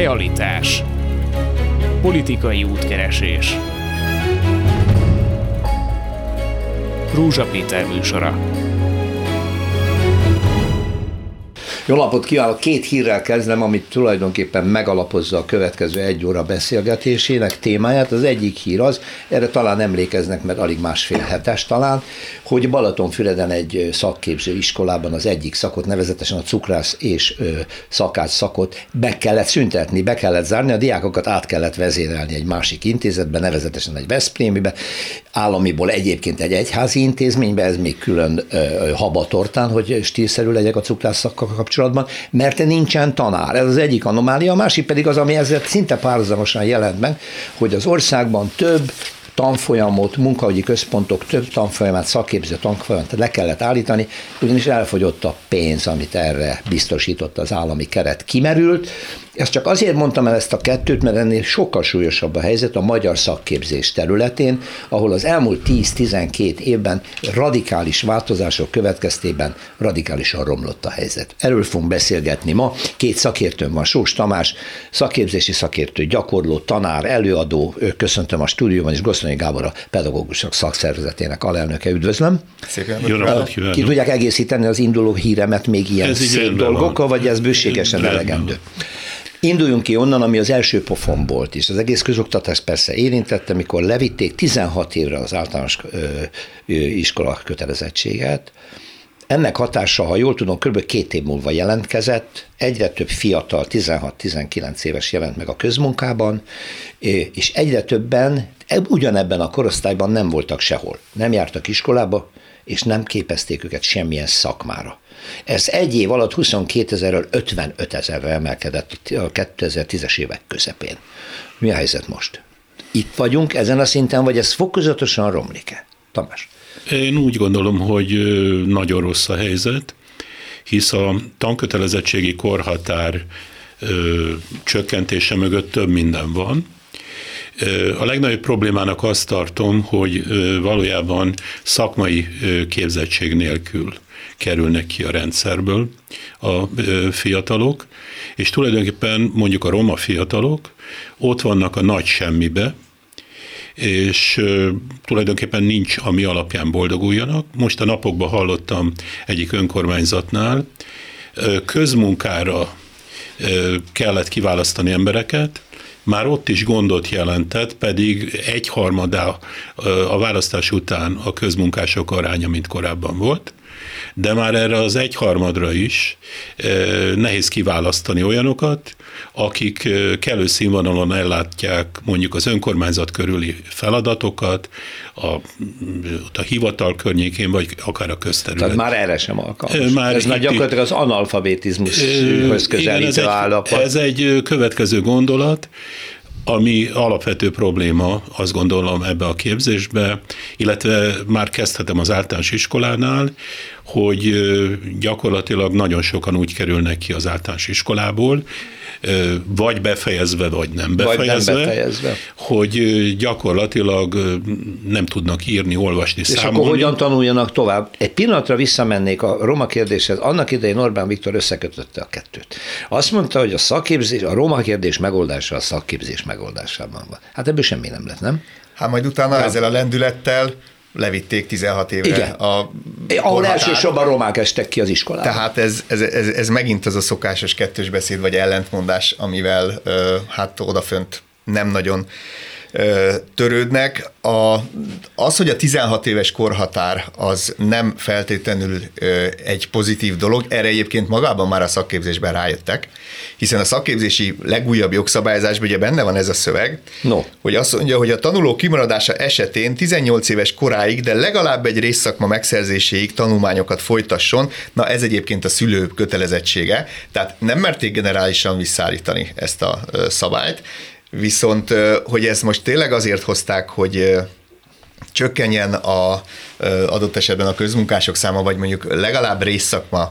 Realitás. Politikai útkeresés. Rúzsa Péter műsora Jó napot kívánok! Két hírrel kezdem, amit tulajdonképpen megalapozza a következő egy óra beszélgetésének témáját. Az egyik hír az, erre talán emlékeznek, mert alig másfél hetes talán, hogy Balatonfüreden egy szakképző iskolában az egyik szakot, nevezetesen a cukrász és szakács szakot be kellett szüntetni, be kellett zárni, a diákokat át kellett vezérelni egy másik intézetbe, nevezetesen egy Veszprémibe, államiból egyébként egy egyházi intézménybe, ez még külön ö, habatortán, hogy stílszerű legyek a cukrász szakkal kapcsolatban, kapcsolatban, mert nincsen tanár. Ez az egyik anomália, a másik pedig az, ami ezzel szinte párhuzamosan jelent meg, hogy az országban több tanfolyamot, munkahogyi központok több tanfolyamát, szakképző tanfolyamot le kellett állítani, ugyanis elfogyott a pénz, amit erre biztosított az állami keret. Kimerült, ezt csak azért mondtam el ezt a kettőt, mert ennél sokkal súlyosabb a helyzet a magyar szakképzés területén, ahol az elmúlt 10-12 évben radikális változások következtében radikálisan romlott a helyzet. Erről fogunk beszélgetni ma. Két szakértőm van, Sós Tamás, szakképzési szakértő, gyakorló, tanár, előadó, köszöntöm a stúdióban, és Gosztonyi Gábor a pedagógusok szakszervezetének alelnöke. Üdvözlöm. Szépen. Jó napot kívánok. Ki tudják egészíteni az induló híremet még ilyen ez szép dolgokkal, vagy ez bőségesen elegendő? Induljunk ki onnan, ami az első pofon volt is. Az egész közoktatás persze érintette, mikor levitték 16 évre az általános iskola kötelezettséget. Ennek hatása, ha jól tudom, kb. két év múlva jelentkezett, egyre több fiatal, 16-19 éves jelent meg a közmunkában, és egyre többen ugyanebben a korosztályban nem voltak sehol. Nem jártak iskolába, és nem képezték őket semmilyen szakmára. Ez egy év alatt 22 ezerről 55 ezerre emelkedett a 2010-es évek közepén. Mi a helyzet most? Itt vagyunk ezen a szinten, vagy ez fokozatosan romlik-e? Tamás. Én úgy gondolom, hogy nagyon rossz a helyzet, hisz a tankötelezettségi korhatár ö, csökkentése mögött több minden van. A legnagyobb problémának azt tartom, hogy valójában szakmai képzettség nélkül kerülnek ki a rendszerből a fiatalok, és tulajdonképpen mondjuk a roma fiatalok ott vannak a nagy semmibe, és tulajdonképpen nincs, ami alapján boldoguljanak. Most a napokban hallottam egyik önkormányzatnál, közmunkára kellett kiválasztani embereket, már ott is gondot jelentett, pedig egyharmada a választás után a közmunkások aránya, mint korábban volt, de már erre az egyharmadra is nehéz kiválasztani olyanokat, akik kellő színvonalon ellátják mondjuk az önkormányzat körüli feladatokat, a, a hivatal környékén, vagy akár a közterület. Tehát már erre sem alkalmas. Már ez már gyakorlatilag az analfabetizmushoz közelítő állapot. Ez egy következő gondolat, ami alapvető probléma, azt gondolom ebbe a képzésbe, illetve már kezdhetem az általános iskolánál, hogy gyakorlatilag nagyon sokan úgy kerülnek ki az általános iskolából, vagy befejezve, vagy nem befejezve, vagy nem befejezve. hogy gyakorlatilag nem tudnak írni, olvasni, És számolni. akkor hogyan tanuljanak tovább? Egy pillanatra visszamennék a roma kérdéshez. Annak idején Orbán Viktor összekötötte a kettőt. Azt mondta, hogy a szakképzés, a roma kérdés megoldása a szakképzés megoldásában van. Hát ebből semmi nem lett, nem? Hát majd utána nem. ezzel a lendülettel levitték 16 évre Igen. a Ahol elsősorban romák estek ki az iskolába. Tehát ez, ez, ez, ez megint az a szokásos kettős beszéd vagy ellentmondás, amivel hát odafönt nem nagyon törődnek. A, az, hogy a 16 éves korhatár az nem feltétlenül egy pozitív dolog, erre egyébként magában már a szakképzésben rájöttek, hiszen a szakképzési legújabb jogszabályozásban ugye benne van ez a szöveg, no. hogy azt mondja, hogy a tanuló kimaradása esetén 18 éves koráig, de legalább egy részszakma megszerzéséig tanulmányokat folytasson, na ez egyébként a szülő kötelezettsége, tehát nem merték generálisan visszaállítani ezt a szabályt, Viszont, hogy ezt most tényleg azért hozták, hogy csökkenjen a adott esetben a közmunkások száma, vagy mondjuk legalább részszakma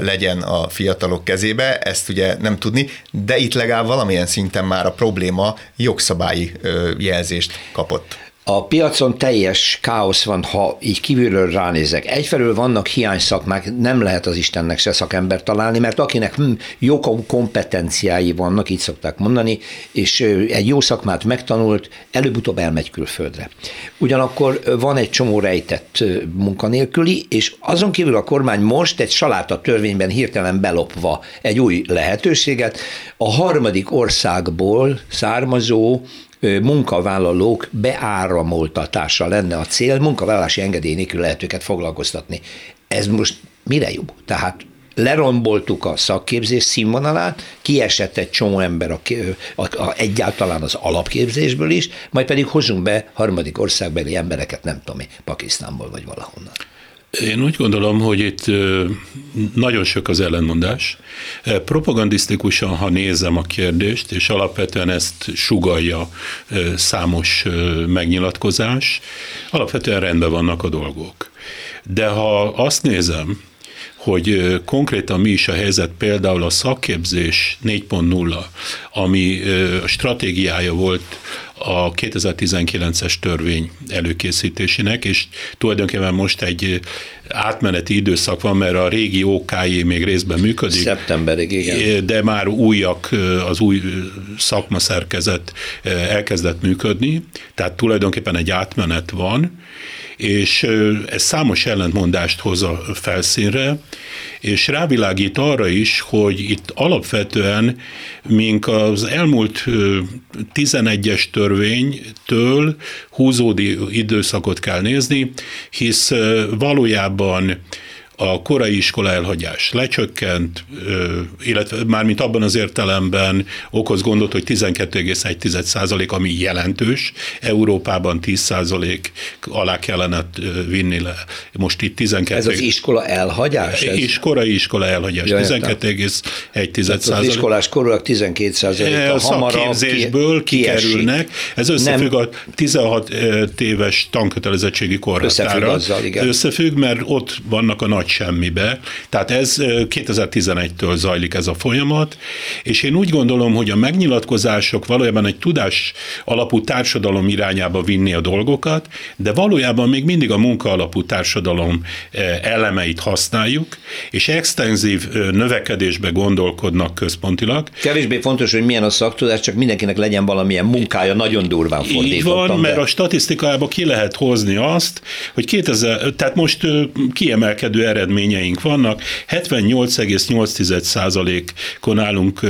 legyen a fiatalok kezébe, ezt ugye nem tudni, de itt legalább valamilyen szinten már a probléma jogszabályi jelzést kapott. A piacon teljes káosz van, ha így kívülről ránézek. Egyfelől vannak hiány szakmák, nem lehet az Istennek se szakember találni, mert akinek hm, jó kompetenciái vannak, így szokták mondani, és egy jó szakmát megtanult, előbb-utóbb elmegy külföldre. Ugyanakkor van egy csomó rejtett munkanélküli, és azon kívül a kormány most egy saláta törvényben hirtelen belopva egy új lehetőséget, a harmadik országból származó munkavállalók beáramoltatása lenne a cél, munkavállalási engedély nélkül lehet őket foglalkoztatni. Ez most mire jó? Tehát leromboltuk a szakképzés színvonalát, kiesett egy csomó ember a, a, a, egyáltalán az alapképzésből is, majd pedig hozzunk be harmadik országbeli embereket, nem tudom én, Pakisztánból vagy valahonnan. Én úgy gondolom, hogy itt nagyon sok az ellenmondás. Propagandisztikusan, ha nézem a kérdést, és alapvetően ezt sugalja számos megnyilatkozás, alapvetően rendben vannak a dolgok. De ha azt nézem, hogy konkrétan mi is a helyzet, például a szakképzés 4.0, ami stratégiája volt a 2019-es törvény előkészítésének, és tulajdonképpen most egy átmeneti időszak van, mert a régi OKJ még részben működik. Szeptemberig, igen. De már újak, az új szakmaszerkezet elkezdett működni, tehát tulajdonképpen egy átmenet van, és ez számos ellentmondást hoz a felszínre, és rávilágít arra is, hogy itt alapvetően, mink az elmúlt 11-es törvénytől húzódi időszakot kell nézni, hisz valójában a korai iskola elhagyás lecsökkent, illetve mármint abban az értelemben okoz gondot, hogy 12,1 százalék, ami jelentős, Európában 10 százalék alá kellene vinni le. Most itt 12. Ez az iskola elhagyás? Ez? És korai iskola elhagyás, ja, 12,1 százalék. Az iskolás korúak 12 százalék. A szakképzésből ki, kikerülnek. Ez összefügg Nem. a 16 éves tankötelezettségi korhatára. Összefügg Összefügg, mert ott vannak a nagy vagy semmibe. Tehát ez 2011-től zajlik ez a folyamat, és én úgy gondolom, hogy a megnyilatkozások valójában egy tudás alapú társadalom irányába vinni a dolgokat, de valójában még mindig a munka alapú társadalom elemeit használjuk, és extenzív növekedésbe gondolkodnak központilag. Kevésbé fontos, hogy milyen a szaktudás, csak mindenkinek legyen valamilyen munkája, nagyon durván fordítottam. Így van, de... mert a statisztikába ki lehet hozni azt, hogy 2000, tehát most kiemelkedő eredményeink vannak. 78,8%-on állunk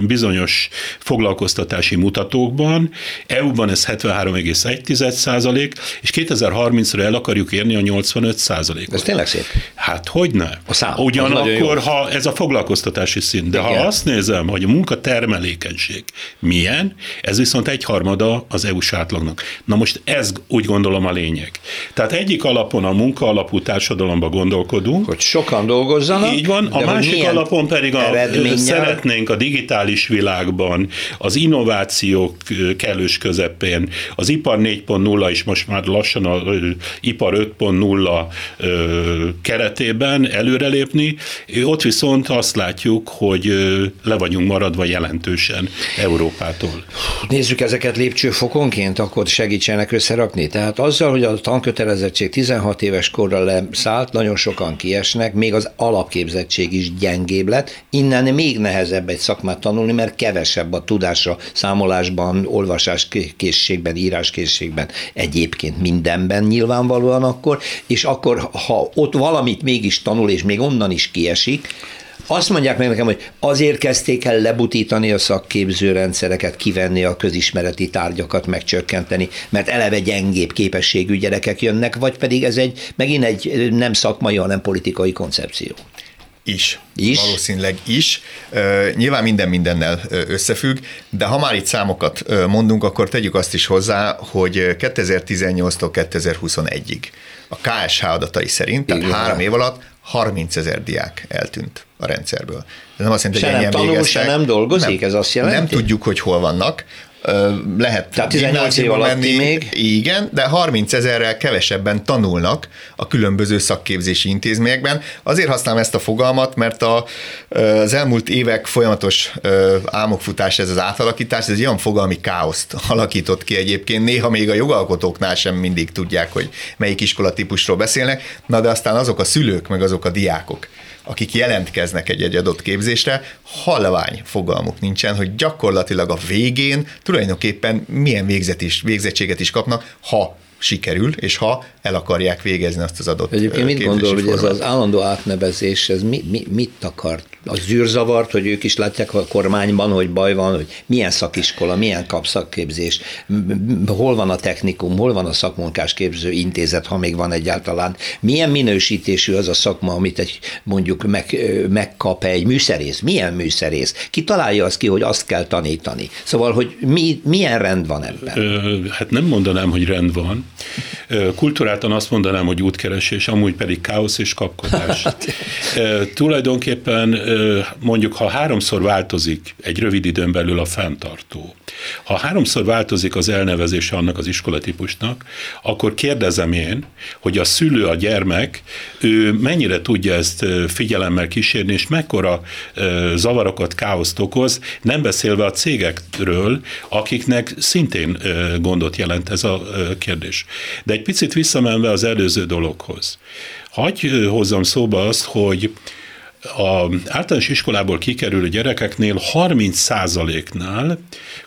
bizonyos foglalkoztatási mutatókban, EU-ban ez 73,1%, és 2030-ra el akarjuk érni a 85%-ot. Ez tényleg szép. Hát hogy ne? A szám, Ugyanakkor, ha ez a foglalkoztatási szint, de Igen. ha azt nézem, hogy a munkatermelékenység milyen, ez viszont egyharmada az EU-s átlagnak. Na most ez úgy gondolom a lényeg. Tehát egyik alapon a munka alapú társadalomba gondol gondolkodunk. Hogy sokan dolgozzanak. Így van, a másik alapon pedig a, szeretnénk a digitális világban az innovációk kellős közepén, az ipar 4.0 is most már lassan a ipar 5.0 keretében előrelépni, ott viszont azt látjuk, hogy le vagyunk maradva jelentősen Európától. Nézzük ezeket lépcsőfokonként, akkor segítsenek összerakni. Tehát azzal, hogy a tankötelezettség 16 éves korra leszállt, nagyon sok sokan kiesnek, még az alapképzettség is gyengébb lett, innen még nehezebb egy szakmát tanulni, mert kevesebb a tudása számolásban, olvasáskészségben, íráskészségben, egyébként mindenben nyilvánvalóan akkor, és akkor, ha ott valamit mégis tanul, és még onnan is kiesik, azt mondják meg nekem, hogy azért kezdték el lebutítani a szakképző rendszereket, kivenni a közismereti tárgyakat, megcsökkenteni, mert eleve gyengébb képességű gyerekek jönnek, vagy pedig ez egy megint egy nem szakmai, hanem politikai koncepció. Is. is. Valószínűleg is. Nyilván minden mindennel összefügg, de ha már itt számokat mondunk, akkor tegyük azt is hozzá, hogy 2018-tól 2021-ig a KSH adatai szerint, tehát Igen. három év alatt 30 ezer diák eltűnt a rendszerből. Ez nem azt jelenti, hogy se nem tanul, se nem dolgozik, nem, ez azt jelenti? Nem tudjuk, hogy hol vannak. Lehet Tehát 18 év menni, még? Igen, de 30 ezerrel kevesebben tanulnak a különböző szakképzési intézményekben. Azért használom ezt a fogalmat, mert a, az elmúlt évek folyamatos álmokfutás, ez az átalakítás, ez olyan fogalmi káoszt alakított ki egyébként. Néha még a jogalkotóknál sem mindig tudják, hogy melyik iskolatípusról beszélnek, na de aztán azok a szülők, meg azok a diákok, akik jelentkeznek egy-egy adott képzésre, halvány fogalmuk nincsen, hogy gyakorlatilag a végén tulajdonképpen milyen végzet is, végzettséget is kapnak, ha sikerül, és ha el akarják végezni azt az adott Egyébként mit gondol, hogy ez az állandó átnevezés, ez mi, mi, mit akar? A zűrzavart, hogy ők is látják a kormányban, hogy baj van, hogy milyen szakiskola, milyen kapszakképzés, hol van a technikum, hol van a szakmunkás képző intézet, ha még van egyáltalán, milyen minősítésű az a szakma, amit egy mondjuk meg, megkap egy műszerész, milyen műszerész, ki találja azt ki, hogy azt kell tanítani. Szóval, hogy mi, milyen rend van ebben? Hát nem mondanám, hogy rend van. Kulturáltan azt mondanám, hogy útkeresés, amúgy pedig káosz és kapkodás. e, tulajdonképpen mondjuk, ha háromszor változik egy rövid időn belül a fenntartó, ha háromszor változik az elnevezése annak az iskolatípusnak, akkor kérdezem én, hogy a szülő, a gyermek, ő mennyire tudja ezt figyelemmel kísérni, és mekkora zavarokat, káoszt okoz, nem beszélve a cégekről, akiknek szintén gondot jelent ez a kérdés. De egy picit visszamenve az előző dologhoz. Hagy hozzam szóba azt, hogy a általános iskolából kikerülő gyerekeknél 30%-nál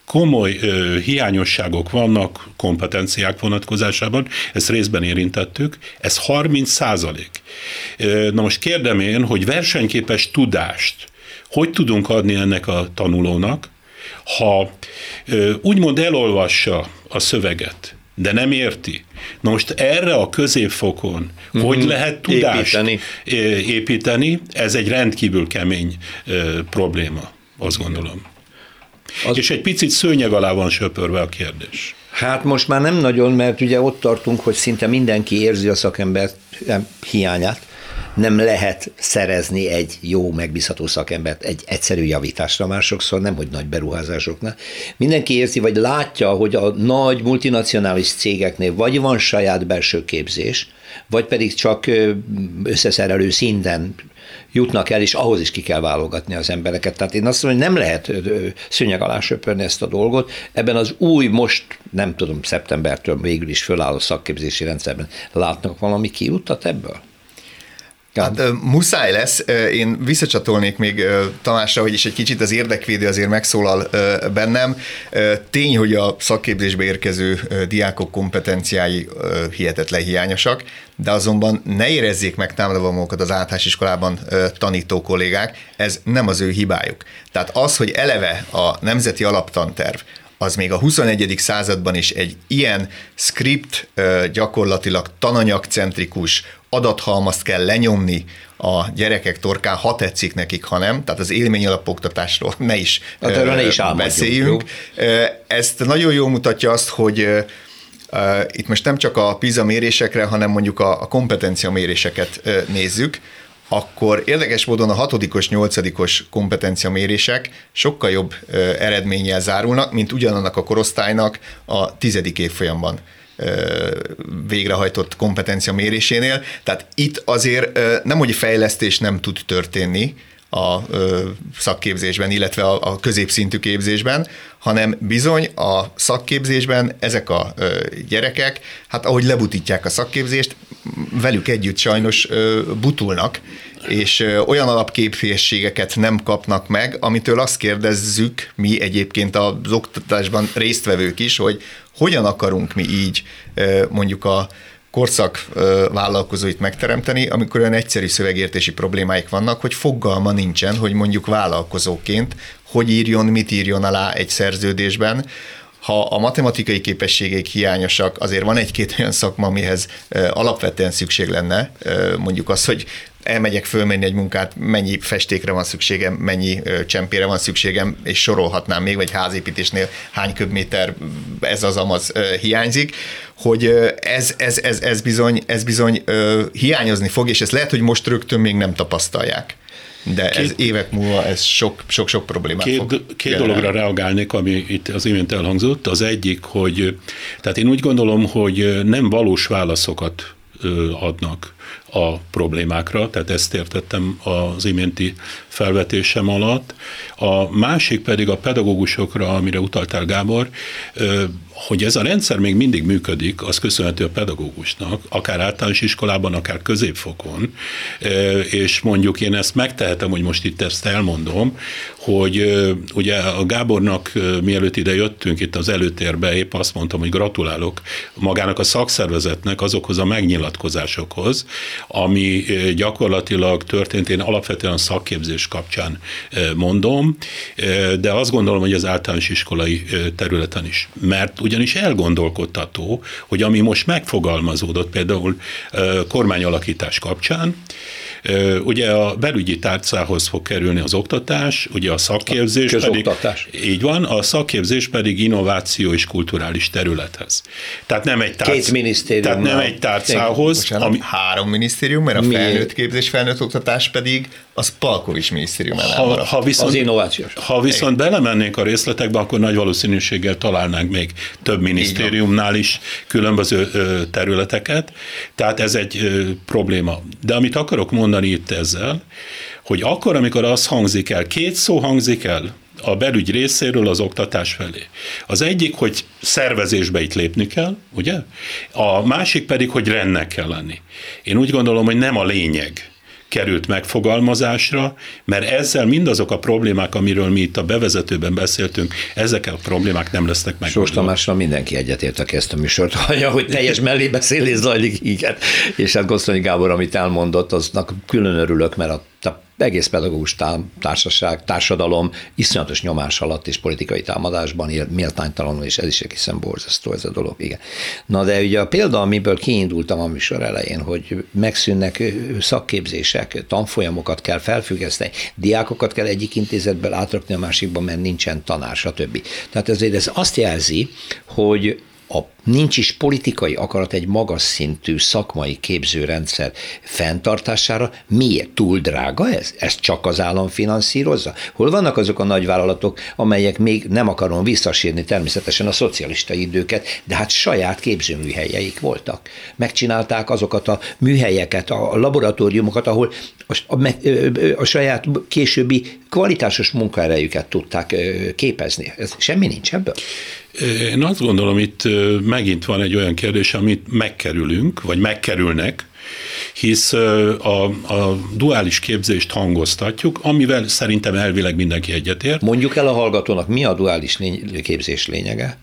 komoly ö, hiányosságok vannak kompetenciák vonatkozásában, ezt részben érintettük, ez 30 százalék. Na most kérdem én, hogy versenyképes tudást hogy tudunk adni ennek a tanulónak, ha ö, úgymond elolvassa a szöveget, de nem érti. Na most erre a középfokon mm-hmm. hogy lehet tudást építeni. építeni, ez egy rendkívül kemény probléma, azt gondolom. Az... És egy picit szőnyeg alá van söpörve a kérdés. Hát most már nem nagyon, mert ugye ott tartunk, hogy szinte mindenki érzi a szakember hiányát nem lehet szerezni egy jó, megbízható szakembert egy egyszerű javításra már sokszor, nem hogy nagy beruházásoknál. Mindenki érzi, vagy látja, hogy a nagy multinacionális cégeknél vagy van saját belső képzés, vagy pedig csak összeszerelő szinten jutnak el, és ahhoz is ki kell válogatni az embereket. Tehát én azt mondom, hogy nem lehet szőnyeg alá söpörni ezt a dolgot. Ebben az új, most nem tudom, szeptembertől végül is fölálló szakképzési rendszerben látnak valami kiutat ebből? Hát muszáj lesz. Én visszacsatolnék még Tamásra, hogy is egy kicsit az érdekvédő azért megszólal bennem. Tény, hogy a szakképzésbe érkező diákok kompetenciái hihetetlen hiányosak, de azonban ne érezzék meg támadva magukat az általános iskolában tanító kollégák, ez nem az ő hibájuk. Tehát az, hogy eleve a Nemzeti Alaptanterv az még a 21. században is egy ilyen script gyakorlatilag tananyagcentrikus adathalmazt kell lenyomni a gyerekek torkán, ha tetszik nekik, ha nem, tehát az élmény alapoktatásról ne is, hát erről ne is beszéljünk. Jó? Ezt nagyon jól mutatja azt, hogy itt most nem csak a PISA mérésekre, hanem mondjuk a kompetencia méréseket nézzük, akkor érdekes módon a hatodikos, nyolcadikos kompetenciamérések sokkal jobb eredménnyel zárulnak, mint ugyanannak a korosztálynak a tizedik évfolyamban végrehajtott kompetencia mérésénél. Tehát itt azért nem, hogy fejlesztés nem tud történni, a szakképzésben, illetve a, középszintű képzésben, hanem bizony a szakképzésben ezek a gyerekek, hát ahogy lebutítják a szakképzést, velük együtt sajnos butulnak, és olyan alapképességeket nem kapnak meg, amitől azt kérdezzük mi egyébként az oktatásban résztvevők is, hogy hogyan akarunk mi így mondjuk a korszak vállalkozóit megteremteni, amikor olyan egyszerű szövegértési problémáik vannak, hogy fogalma nincsen, hogy mondjuk vállalkozóként hogy írjon, mit írjon alá egy szerződésben, ha a matematikai képességek hiányosak, azért van egy-két olyan szakma, amihez alapvetően szükség lenne, mondjuk az, hogy elmegyek fölmenni egy munkát, mennyi festékre van szükségem, mennyi csempére van szükségem, és sorolhatnám még, vagy házépítésnél hány köbméter ez az amaz hiányzik, hogy ez, ez, ez, ez bizony, ez bizony hiányozni fog, és ez lehet, hogy most rögtön még nem tapasztalják. de két, ez évek múlva ez sok-sok problémát két, fog Két dologra reagálnék, ami itt az imént elhangzott. Az egyik, hogy tehát én úgy gondolom, hogy nem valós válaszokat adnak a problémákra, tehát ezt értettem az iménti felvetésem alatt. A másik pedig a pedagógusokra, amire utaltál Gábor, hogy ez a rendszer még mindig működik, az köszönhető a pedagógusnak, akár általános iskolában, akár középfokon, és mondjuk én ezt megtehetem, hogy most itt ezt elmondom, hogy ugye a Gábornak mielőtt ide jöttünk itt az előtérbe, épp azt mondtam, hogy gratulálok magának a szakszervezetnek azokhoz a megnyilatkozásokhoz, ami gyakorlatilag történt, én alapvetően a szakképzés kapcsán mondom, de azt gondolom, hogy az általános iskolai területen is. Mert ugyanis elgondolkodtató, hogy ami most megfogalmazódott például kormányalakítás kapcsán, Ugye a belügyi tárcához fog kerülni az oktatás, ugye a szakképzés pedig, így van, a szakképzés pedig innováció és kulturális területhez. Tehát nem egy, tárc, Két minisztérium. Tehát nem egy tárcához. Bocsánat, ami, három minisztérium, mert a felnőtt képzés, felnőtt oktatás pedig az Palkovics minisztérium ha, ha viszont, az innovációs. Ha viszont belemennénk a részletekbe, akkor nagy valószínűséggel találnánk még több minisztériumnál is különböző területeket. Tehát ez egy probléma. De amit akarok mondani, mondani itt ezzel, hogy akkor, amikor az hangzik el, két szó hangzik el a belügy részéről az oktatás felé. Az egyik, hogy szervezésbe itt lépni kell, ugye? A másik pedig, hogy rendnek kell lenni. Én úgy gondolom, hogy nem a lényeg került megfogalmazásra, mert ezzel mindazok a problémák, amiről mi itt a bevezetőben beszéltünk, ezek a problémák nem lesznek meg. Sós Tamásra mindenki egyetért, aki ezt a műsort hallja, hogy teljes mellébeszélés zajlik, igen. És hát Gosztonyi Gábor, amit elmondott, aznak külön örülök, mert a egész pedagógus társaság, társadalom iszonyatos nyomás alatt és politikai támadásban él méltánytalanul, és ez is egészen borzasztó ez a dolog. Igen. Na de ugye a példa, amiből kiindultam a műsor elején, hogy megszűnnek szakképzések, tanfolyamokat kell felfüggeszteni, diákokat kell egyik intézetből átrakni a másikba, mert nincsen tanár, stb. Tehát ezért ez azt jelzi, hogy a, nincs is politikai akarat egy magas szintű szakmai képzőrendszer fenntartására. Miért? Túl drága ez? Ezt csak az állam finanszírozza? Hol vannak azok a nagyvállalatok, amelyek még nem akarom visszasírni természetesen a szocialista időket, de hát saját képzőműhelyeik voltak. Megcsinálták azokat a műhelyeket, a laboratóriumokat, ahol a, a, a saját későbbi kvalitásos munkaerejüket tudták képezni. Ez semmi nincs ebből? Én azt gondolom, itt megint van egy olyan kérdés, amit megkerülünk, vagy megkerülnek, hisz a, a duális képzést hangoztatjuk, amivel szerintem elvileg mindenki egyetért. Mondjuk el a hallgatónak, mi a duális lény- képzés lényege?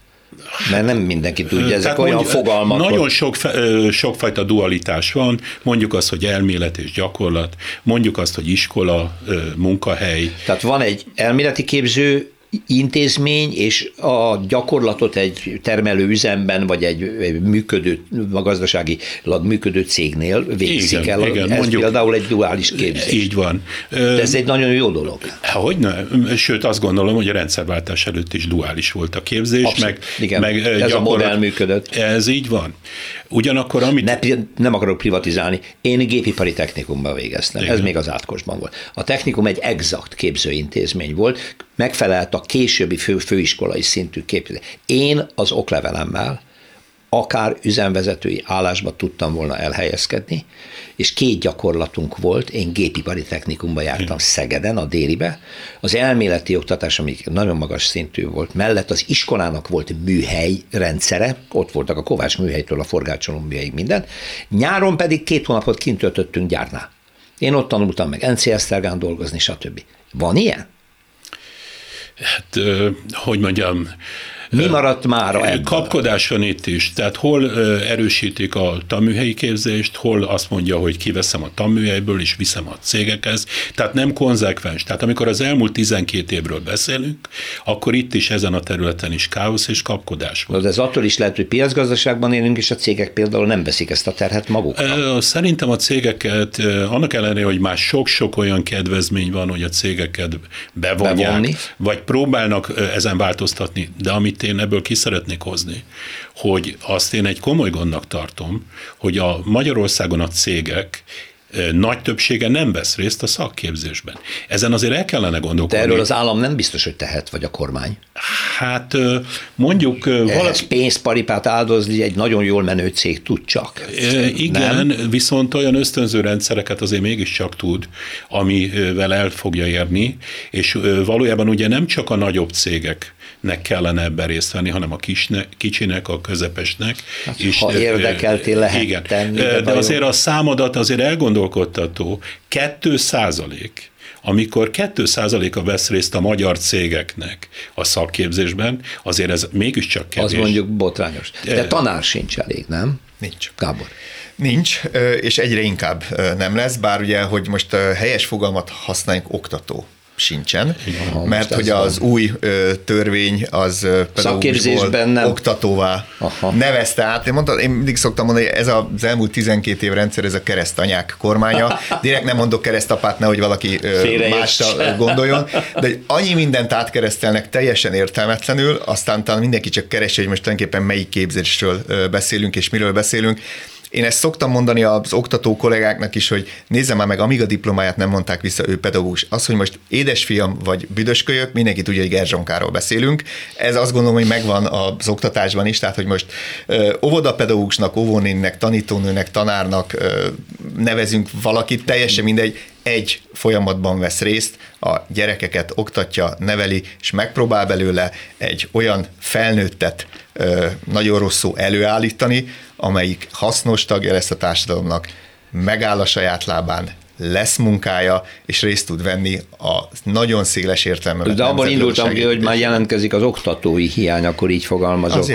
Mert nem mindenki tudja, ezek Tehát olyan fogalmak. Nagyon sok, sokfajta dualitás van, mondjuk azt, hogy elmélet és gyakorlat, mondjuk azt, hogy iskola, munkahely. Tehát van egy elméleti képző intézmény, és a gyakorlatot egy termelő üzemben, vagy egy működő, gazdaságilag működő cégnél végzik igen, el. Igen, ez mondjuk, például egy duális képzés. Így van. De ez egy nagyon jó dolog. Hogy ne? Sőt, azt gondolom, hogy a rendszerváltás előtt is duális volt a képzés. Abszolút. Meg, igen, meg ez a modell működött. Ez így van. Ugyanakkor, amit... Ne, nem akarok privatizálni. Én gépipari technikumban végeztem. Igen. Ez még az átkosban volt. A technikum egy exakt képzőintézmény volt, megfelelt a későbbi fő, főiskolai szintű képzés. Én az oklevelemmel akár üzemvezetői állásba tudtam volna elhelyezkedni, és két gyakorlatunk volt, én gépipari technikumba jártam Szegeden, a délibe, az elméleti oktatás, ami nagyon magas szintű volt, mellett az iskolának volt műhely rendszere, ott voltak a Kovács műhelytől a Forgácsolom műhelyig minden, nyáron pedig két hónapot kint töltöttünk gyárnál. Én ott tanultam meg NCS dolgozni, stb. Van ilyen? Hát, hogy mondjam, mi maradt már ebből? Kapkodás van itt is. Tehát hol erősítik a tanműhelyi képzést, hol azt mondja, hogy kiveszem a tanműhelyből és viszem a cégekhez. Tehát nem konzekvens. Tehát amikor az elmúlt 12 évről beszélünk, akkor itt is ezen a területen is káosz és kapkodás van. De ez attól is lehet, hogy piacgazdaságban élünk, és a cégek például nem veszik ezt a terhet magukra. Szerintem a cégeket, annak ellenére, hogy már sok-sok olyan kedvezmény van, hogy a cégeket bevonják, Bevonni. vagy próbálnak ezen változtatni, de amit amit én ebből ki szeretnék hozni, hogy azt én egy komoly gondnak tartom, hogy a Magyarországon a cégek nagy többsége nem vesz részt a szakképzésben. Ezen azért el kellene gondolkodni. De erről az állam nem biztos, hogy tehet, vagy a kormány. Hát mondjuk valaki... Ehhez pénzparipát áldozni egy nagyon jól menő cég tud csak. Igen, nem? viszont olyan ösztönző rendszereket azért mégiscsak tud, amivel el fogja érni, és valójában ugye nem csak a nagyobb cégek nek kellene ebben részt venni, hanem a kisne, kicsinek, a közepesnek. Hát, és, ha érdekeltél, lehet igen. tenni. De, de azért a számadat azért elgondolkodtató. 2 százalék amikor 2%-a vesz részt a magyar cégeknek a szakképzésben, azért ez mégiscsak kevés. Az mondjuk botrányos. De tanár sincs elég, nem? Nincs. Gábor. Nincs, és egyre inkább nem lesz, bár ugye, hogy most helyes fogalmat használjunk, oktató sincsen, Aha, mert hogy az van. új ö, törvény az pedagógusból nem. oktatóvá Aha. nevezte át. Én, mondtam, én mindig szoktam mondani, hogy ez az elmúlt 12 év rendszer, ez a keresztanyák kormánya. Direkt nem mondok keresztapát, nehogy valaki másra gondoljon, de annyi mindent átkeresztelnek teljesen értelmetlenül, aztán talán mindenki csak keresi, hogy most tulajdonképpen melyik képzésről beszélünk és miről beszélünk. Én ezt szoktam mondani az oktató kollégáknak is, hogy nézze már meg, amíg a diplomáját nem mondták vissza, ő pedagógus. Az, hogy most édesfiam vagy büdöskölyök, mindenki tudja, hogy Gerzsonkáról beszélünk. Ez azt gondolom, hogy megvan az oktatásban is, tehát hogy most óvodapedagógusnak, óvónénnek, tanítónőnek, tanárnak nevezünk valakit, teljesen mindegy, egy folyamatban vesz részt, a gyerekeket oktatja, neveli, és megpróbál belőle egy olyan felnőttet nagyon rosszul előállítani, amelyik hasznos tagja lesz a társadalomnak, megáll a saját lábán, lesz munkája, és részt tud venni a nagyon széles értelme. De abban indultam ki, hogy már jelentkezik az oktatói hiány, akkor így fogalmazok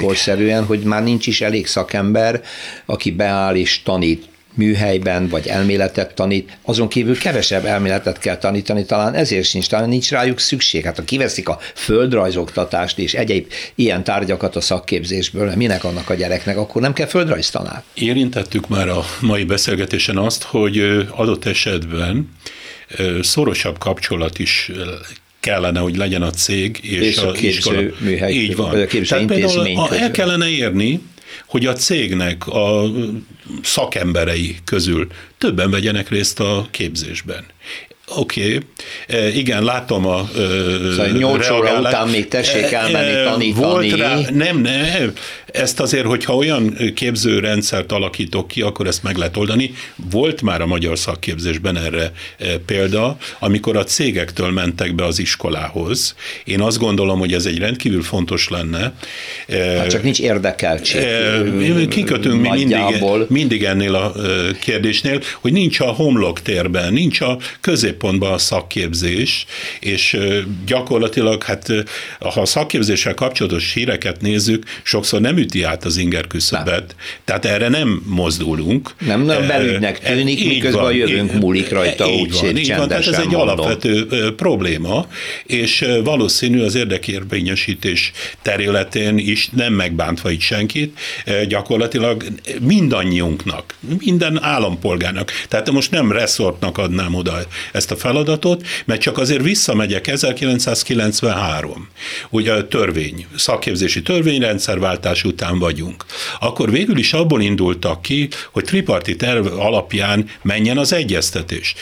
korszerűen, hogy már nincs is elég szakember, aki beáll és tanít műhelyben, vagy elméletet tanít, azon kívül kevesebb elméletet kell tanítani, talán ezért sincs, talán nincs rájuk szükség. Hát ha kiveszik a földrajzoktatást és egyéb ilyen tárgyakat a szakképzésből, minek annak a gyereknek, akkor nem kell földrajztanár. Érintettük már a mai beszélgetésen azt, hogy adott esetben szorosabb kapcsolat is kellene, hogy legyen a cég és, és a, a iskola. Műhely, Így van. Tehát például el kellene érni, hogy a cégnek a szakemberei közül többen vegyenek részt a képzésben. Oké, okay. E, igen, látom a szóval 8 óra után még tessék elmenni e, tanítani. Volt rá, nem, nem, ezt azért, hogyha olyan képzőrendszert alakítok ki, akkor ezt meg lehet oldani. Volt már a magyar szakképzésben erre e, példa, amikor a cégektől mentek be az iskolához. Én azt gondolom, hogy ez egy rendkívül fontos lenne. Hát csak nincs érdekeltség. Kikötünk mi mindig, mindig ennél a kérdésnél, hogy nincs a homloktérben, nincs a középpontban a szakképzés, és gyakorlatilag, hát ha a szakképzéssel kapcsolatos híreket nézzük, sokszor nem üti át az inger küszöbet, tehát erre nem mozdulunk. Nem, nem belügynek tűnik, miközben a jövőnk múlik rajta így úgy van, így van, tehát ez egy mondom. alapvető probléma, és valószínű az érdekérvényesítés területén is nem megbántva itt senkit, gyakorlatilag mindannyiunknak, minden állampolgárnak. Tehát most nem reszortnak adnám oda ezt a feladatot, mert csak azért visszamegyek 1993, ugye a törvény, szakképzési törvényrendszerváltás után vagyunk. Akkor végül is abból indultak ki, hogy triparti terv alapján menjen az egyeztetés.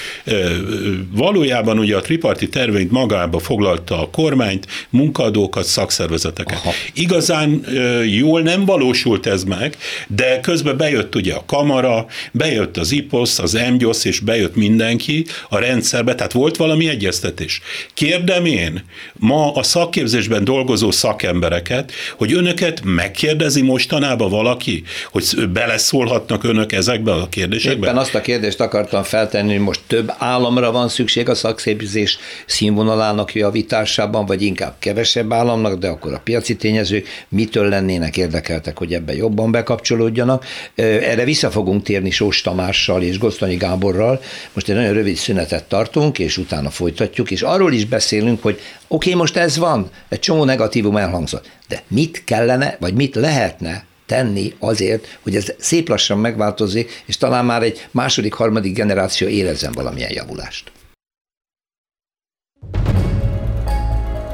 Valójában ugye a triparti tervényt magába foglalta a kormányt, munkadókat, szakszervezeteket. Aha. Igazán jól nem valósult ez meg, de közben bejött ugye a kamara, bejött az IPOSZ, az MGYOSZ, és bejött mindenki a rendszerbe, tehát volt valami egyeztetés. Kérdem én ma a szakképzésben dolgozó szakembereket, hogy önöket megkérdezi mostanában valaki, hogy beleszólhatnak önök ezekbe a kérdésekbe? Éppen azt a kérdést akartam feltenni, hogy most több államra van szükség a szakképzés színvonalának javításában, vagy inkább kevesebb államnak, de akkor a piaci tényezők mitől lennének érdekeltek, hogy ebbe jobban bekapcsolódjanak. Erre vissza fogunk térni Sós Tamással és Gosztonyi Gáborral. Most egy nagyon rövid szünetet tartunk, és utána folytatjuk, és arról is beszélünk, hogy oké, okay, most ez van, egy csomó negatívum elhangzott, de mit kellene, vagy mit lehetne tenni azért, hogy ez szép lassan megváltozik, és talán már egy második, harmadik generáció érezzen valamilyen javulást.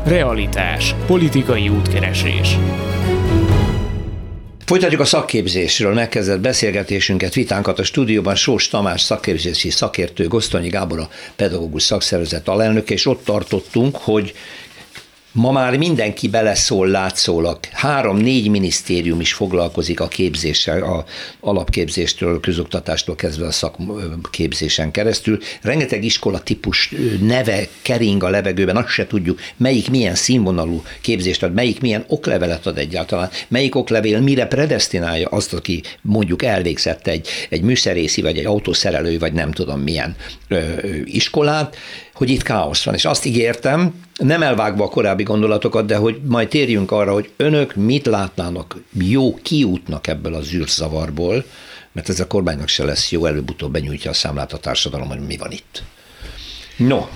Realitás. Politikai útkeresés. Folytatjuk a szakképzésről megkezdett beszélgetésünket, vitánkat a stúdióban Sós Tamás szakképzési szakértő, Gosztonyi Gábor a pedagógus szakszervezet alelnök, és ott tartottunk, hogy Ma már mindenki beleszól látszólag. Három-négy minisztérium is foglalkozik a képzéssel, a alapképzéstől, közoktatástól kezdve a szakképzésen keresztül. Rengeteg iskola típus neve kering a levegőben, azt se tudjuk, melyik milyen színvonalú képzést ad, melyik milyen oklevelet ad egyáltalán, melyik oklevél mire predestinálja azt, aki mondjuk elvégzett egy, egy műszerészi, vagy egy autószerelő, vagy nem tudom milyen ö, iskolát, hogy itt káosz van. És azt ígértem, nem elvágva a korábbi gondolatokat, de hogy majd térjünk arra, hogy önök mit látnának jó kiútnak ebből az űrzavarból, mert ez a kormánynak se lesz jó, előbb-utóbb benyújtja a számlát a társadalom, hogy mi van itt. No,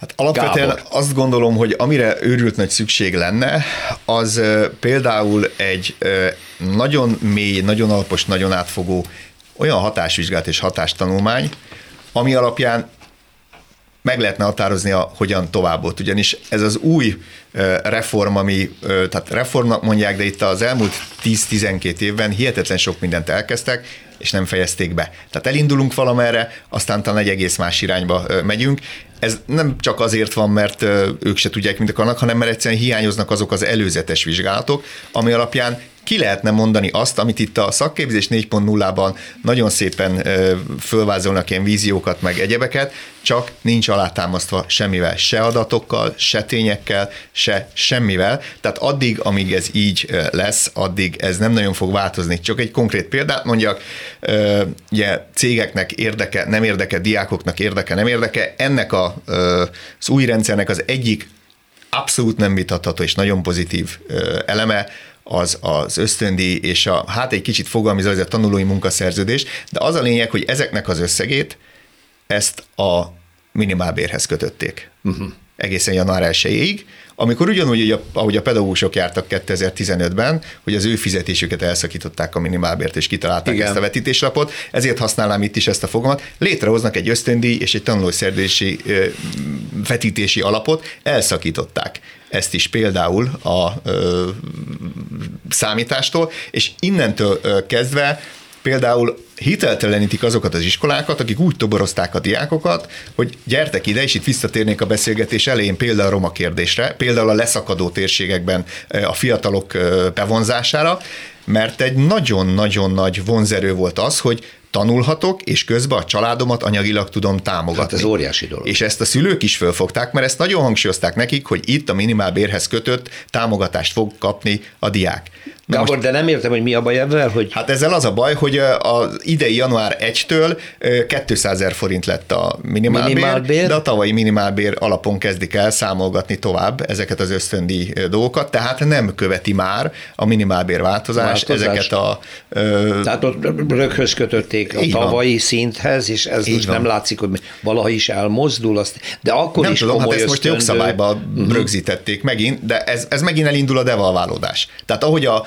Hát alapvetően Gábor. azt gondolom, hogy amire őrült nagy szükség lenne, az például egy nagyon mély, nagyon alapos, nagyon átfogó olyan hatásvizsgát és hatástanulmány, ami alapján meg lehetne határozni, a, hogyan továbbot. Ugyanis ez az új reform, ami, tehát reformnak mondják, de itt az elmúlt 10-12 évben hihetetlen sok mindent elkezdtek, és nem fejezték be. Tehát elindulunk valamerre, aztán talán egy egész más irányba megyünk. Ez nem csak azért van, mert ők se tudják, mint akarnak, hanem mert egyszerűen hiányoznak azok az előzetes vizsgálatok, ami alapján ki lehetne mondani azt, amit itt a szakképzés 4.0-ban nagyon szépen fölvázolnak ilyen víziókat, meg egyebeket, csak nincs alátámasztva semmivel, se adatokkal, se tényekkel, se semmivel. Tehát addig, amíg ez így lesz, addig ez nem nagyon fog változni. Csak egy konkrét példát mondjak, ugye cégeknek érdeke, nem érdeke, diákoknak érdeke, nem érdeke. Ennek a, az új rendszernek az egyik abszolút nem vitatható és nagyon pozitív eleme az az ösztöndi és a, hát egy kicsit fogalmi a tanulói munkaszerződés, de az a lényeg, hogy ezeknek az összegét ezt a minimálbérhez kötötték. Uh-huh. Egészen január 1-ig, amikor ugyanúgy, ahogy a pedagógusok jártak 2015-ben, hogy az ő fizetésüket elszakították a minimálbért, és kitalálták Igen. ezt a vetítéslapot, ezért használnám itt is ezt a fogalmat, létrehoznak egy ösztöndíj és egy tanulószerzési vetítési alapot, elszakították ezt is például a ö, számítástól, és innentől ö, kezdve például hiteltelenítik azokat az iskolákat, akik úgy toborozták a diákokat, hogy gyertek ide, és itt visszatérnék a beszélgetés elején például a roma kérdésre, például a leszakadó térségekben a fiatalok bevonzására, mert egy nagyon-nagyon nagy vonzerő volt az, hogy tanulhatok, és közben a családomat anyagilag tudom támogatni. Hát ez óriási dolog. És ezt a szülők is fölfogták, mert ezt nagyon hangsúlyozták nekik, hogy itt a minimálbérhez kötött támogatást fog kapni a diák. Gábor, most, de nem értem, hogy mi a baj ebben, hogy... Hát ezzel az a baj, hogy az idei január 1-től 200 ezer forint lett a minimálbér, minimálbér, de a tavalyi minimálbér alapon kezdik el számolgatni tovább ezeket az ösztöndi dolgokat, tehát nem követi már a minimálbér változás, változás. ezeket a... Ö... Tehát ott röghöz kötötték a tavalyi van. szinthez, és ez Így most van. nem látszik, hogy valaha is elmozdul, azt, de akkor nem is tudom, hát ezt most jogszabályba uh-huh. rögzítették megint, de ez, ez megint elindul a devalválódás. Tehát ahogy a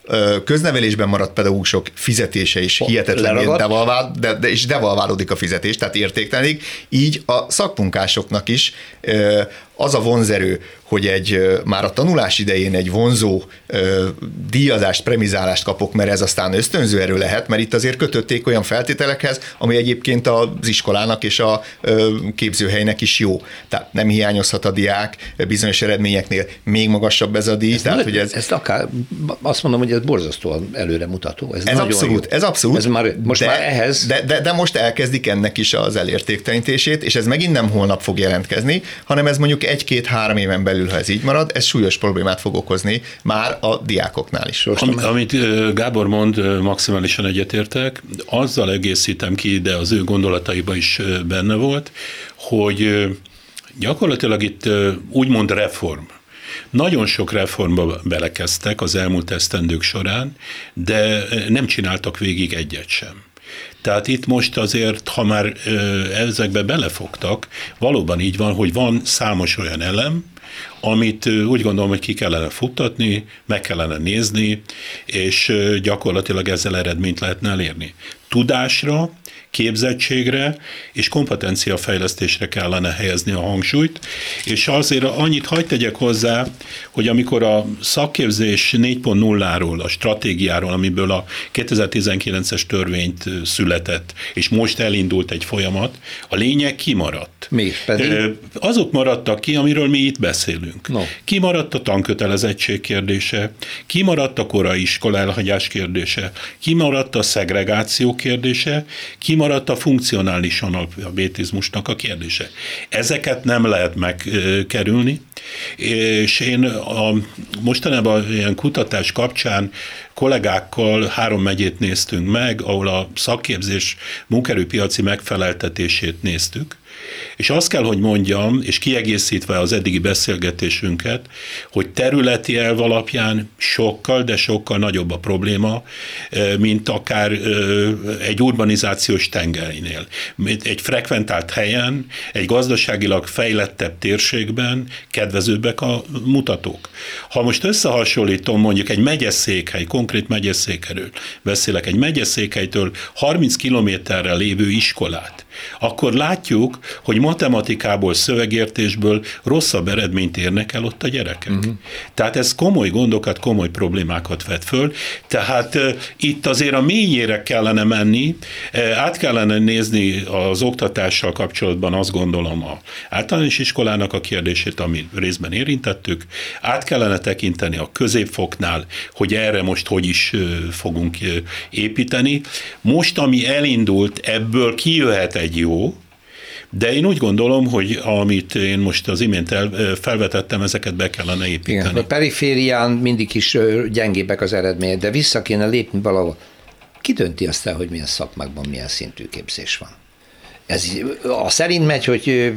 köznevelésben maradt pedagógusok fizetése is hihetetlenül devalvál, de, de, és devalválódik a fizetés, tehát értéktelenik, így a szakmunkásoknak is az a vonzerő, hogy egy már a tanulás idején egy vonzó díjazást, premizálást kapok, mert ez aztán ösztönző erő lehet, mert itt azért kötötték olyan feltételekhez, ami egyébként az iskolának és a képzőhelynek is jó. Tehát nem hiányozhat a diák bizonyos eredményeknél, még magasabb ez a díj. Ez tehát, hogy ez, ezt akár, azt mondom, hogy ez borzasztóan előremutató. Ez, ez abszolút, jó. ez abszolút. Ez már, most de, már ehhez... De, de, de most elkezdik ennek is az elértéktelenítését, és ez megint nem holnap fog jelentkezni, hanem ez mondjuk egy-két-három éven belül, ha ez így marad, ez súlyos problémát fog okozni már a diákoknál is. Am, amit Gábor mond, maximálisan egyetértek, azzal egészítem ki, de az ő gondolataiba is benne volt, hogy gyakorlatilag itt úgymond reform, nagyon sok reformba belekezdtek az elmúlt esztendők során, de nem csináltak végig egyet sem. Tehát itt most azért, ha már ezekbe belefogtak, valóban így van, hogy van számos olyan elem, amit úgy gondolom, hogy ki kellene futtatni, meg kellene nézni, és gyakorlatilag ezzel eredményt lehetne elérni. Tudásra, képzettségre és kompetenciafejlesztésre kellene helyezni a hangsúlyt, és azért annyit hagyd tegyek hozzá, hogy amikor a szakképzés 4.0-ról, a stratégiáról, amiből a 2019-es törvényt született, és most elindult egy folyamat, a lényeg kimaradt. Mi pedig? Azok maradtak ki, amiről mi itt beszélünk. No. Kimaradt a tankötelezettség kérdése, kimaradt a korai iskola elhagyás kérdése, kimaradt a szegregáció kérdése, kimaradt a funkcionális analfabetizmusnak a kérdése. Ezeket nem lehet megkerülni, és én a mostanában ilyen kutatás kapcsán kollégákkal három megyét néztünk meg, ahol a szakképzés munkerőpiaci megfeleltetését néztük, és azt kell, hogy mondjam, és kiegészítve az eddigi beszélgetésünket, hogy területi elv alapján sokkal, de sokkal nagyobb a probléma, mint akár egy urbanizációs tengelynél. Egy frekventált helyen, egy gazdaságilag fejlettebb térségben kedvezőbbek a mutatók. Ha most összehasonlítom mondjuk egy megyeszékhely, konkrét megyeszékhelyről beszélek, egy megyeszékhelytől 30 kilométerre lévő iskolát, akkor látjuk, hogy matematikából, szövegértésből rosszabb eredményt érnek el ott a gyerekek. Uh-huh. Tehát ez komoly gondokat, komoly problémákat vet föl. Tehát uh, itt azért a mélyére kellene menni, uh, át kellene nézni az oktatással kapcsolatban azt gondolom a általános iskolának a kérdését, amit részben érintettük, át kellene tekinteni a középfoknál, hogy erre most hogy is uh, fogunk építeni. Most, ami elindult, ebből kijöhet egy jó, de én úgy gondolom, hogy amit én most az imént el, felvetettem, ezeket be kellene építeni. Igen, a periférián mindig is gyengébbek az eredmények, de vissza kéne lépni valahol. Ki dönti azt el, hogy milyen szakmákban milyen szintű képzés van? Ez a szerint megy, hogy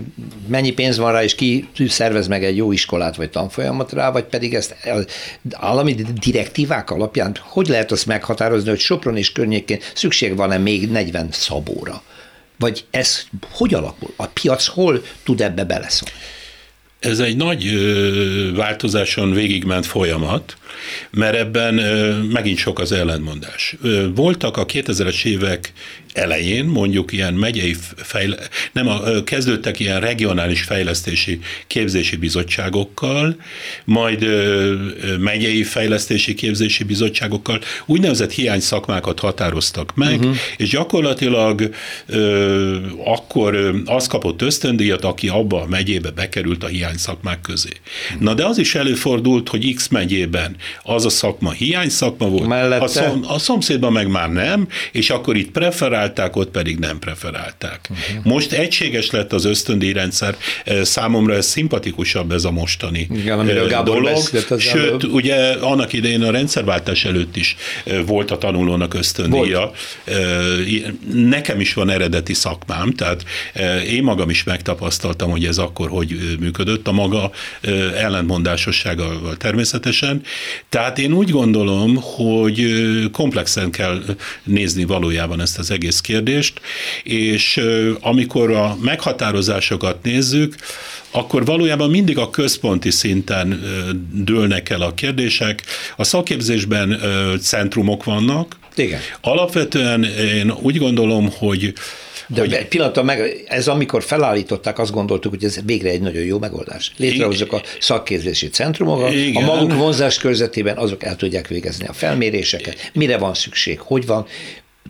mennyi pénz van rá, és ki szervez meg egy jó iskolát vagy tanfolyamat rá, vagy pedig ezt az állami direktívák alapján, hogy lehet azt meghatározni, hogy Sopron és környékén szükség van-e még 40 szabóra? Vagy ez hogy alakul? A piac hol tud ebbe beleszólni? Ez egy nagy változáson végigment folyamat, mert ebben megint sok az ellentmondás. Voltak a 2000-es évek elején, mondjuk ilyen megyei fejle, nem, a, kezdődtek ilyen regionális fejlesztési képzési bizottságokkal, majd megyei fejlesztési képzési bizottságokkal úgynevezett hiány szakmákat határoztak meg, uh-huh. és gyakorlatilag ö, akkor az kapott ösztöndíjat, aki abba a megyébe bekerült a hiány szakmák közé. Uh-huh. Na de az is előfordult, hogy X megyében az a szakma hiány szakma volt, Mellette... a, szom, a szomszédban meg már nem, és akkor itt preferálták, ott pedig nem preferálták. Uh-huh. Most egységes lett az ösztöndíjrendszer, számomra ez szimpatikusabb ez a mostani Igen, dolog. Sőt, előbb. ugye annak idején a rendszerváltás előtt is volt a tanulónak ösztöndíja. Nekem is van eredeti szakmám, tehát én magam is megtapasztaltam, hogy ez akkor hogy működött, a maga ellentmondásossággal természetesen, tehát én úgy gondolom, hogy komplexen kell nézni valójában ezt az egész kérdést, és amikor a meghatározásokat nézzük, akkor valójában mindig a központi szinten dőlnek el a kérdések. A szakképzésben centrumok vannak. Igen. Alapvetően én úgy gondolom, hogy de hogy... egy pillanatra meg, ez amikor felállították, azt gondoltuk, hogy ez végre egy nagyon jó megoldás. Létrehozzuk a szakképzési centrumokat, a maguk vonzás körzetében azok el tudják végezni a felméréseket, mire van szükség, hogy van,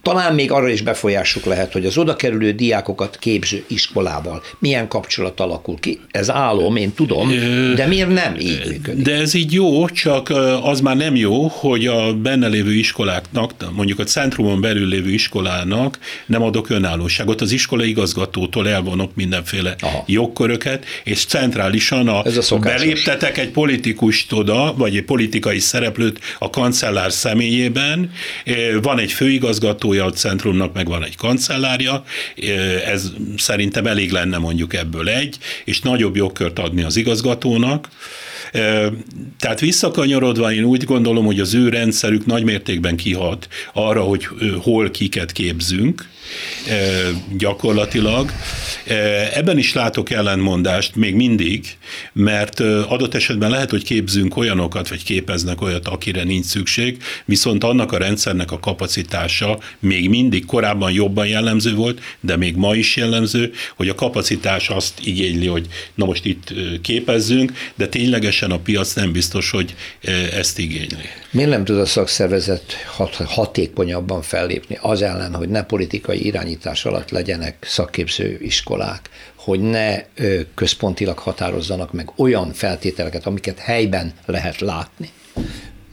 talán még arra is befolyásuk lehet, hogy az oda kerülő diákokat képző iskolával milyen kapcsolat alakul ki. Ez álom, én tudom, de miért nem így működik? De ez így jó, csak az már nem jó, hogy a benne lévő iskoláknak, mondjuk a centrumon belül lévő iskolának nem adok önállóságot. Az iskola igazgatótól elvonok mindenféle Aha. jogköröket, és centrálisan a, ez a beléptetek egy politikust oda, vagy egy politikai szereplőt a kancellár személyében, van egy főigazgató, igazgatója a centrumnak, meg van egy kancellárja, ez szerintem elég lenne mondjuk ebből egy, és nagyobb jogkört adni az igazgatónak. Tehát visszakanyarodva én úgy gondolom, hogy az ő rendszerük nagy mértékben kihat arra, hogy hol kiket képzünk, gyakorlatilag. Ebben is látok ellentmondást még mindig, mert adott esetben lehet, hogy képzünk olyanokat, vagy képeznek olyat, akire nincs szükség, viszont annak a rendszernek a kapacitása még mindig korábban jobban jellemző volt, de még ma is jellemző, hogy a kapacitás azt igényli, hogy na most itt képezzünk, de ténylegesen a piac nem biztos, hogy ezt igényli. Miért nem tud a szakszervezet hatékonyabban fellépni az ellen, hogy ne politikai irányítás alatt legyenek szakképző iskolák, hogy ne központilag határozzanak meg olyan feltételeket, amiket helyben lehet látni?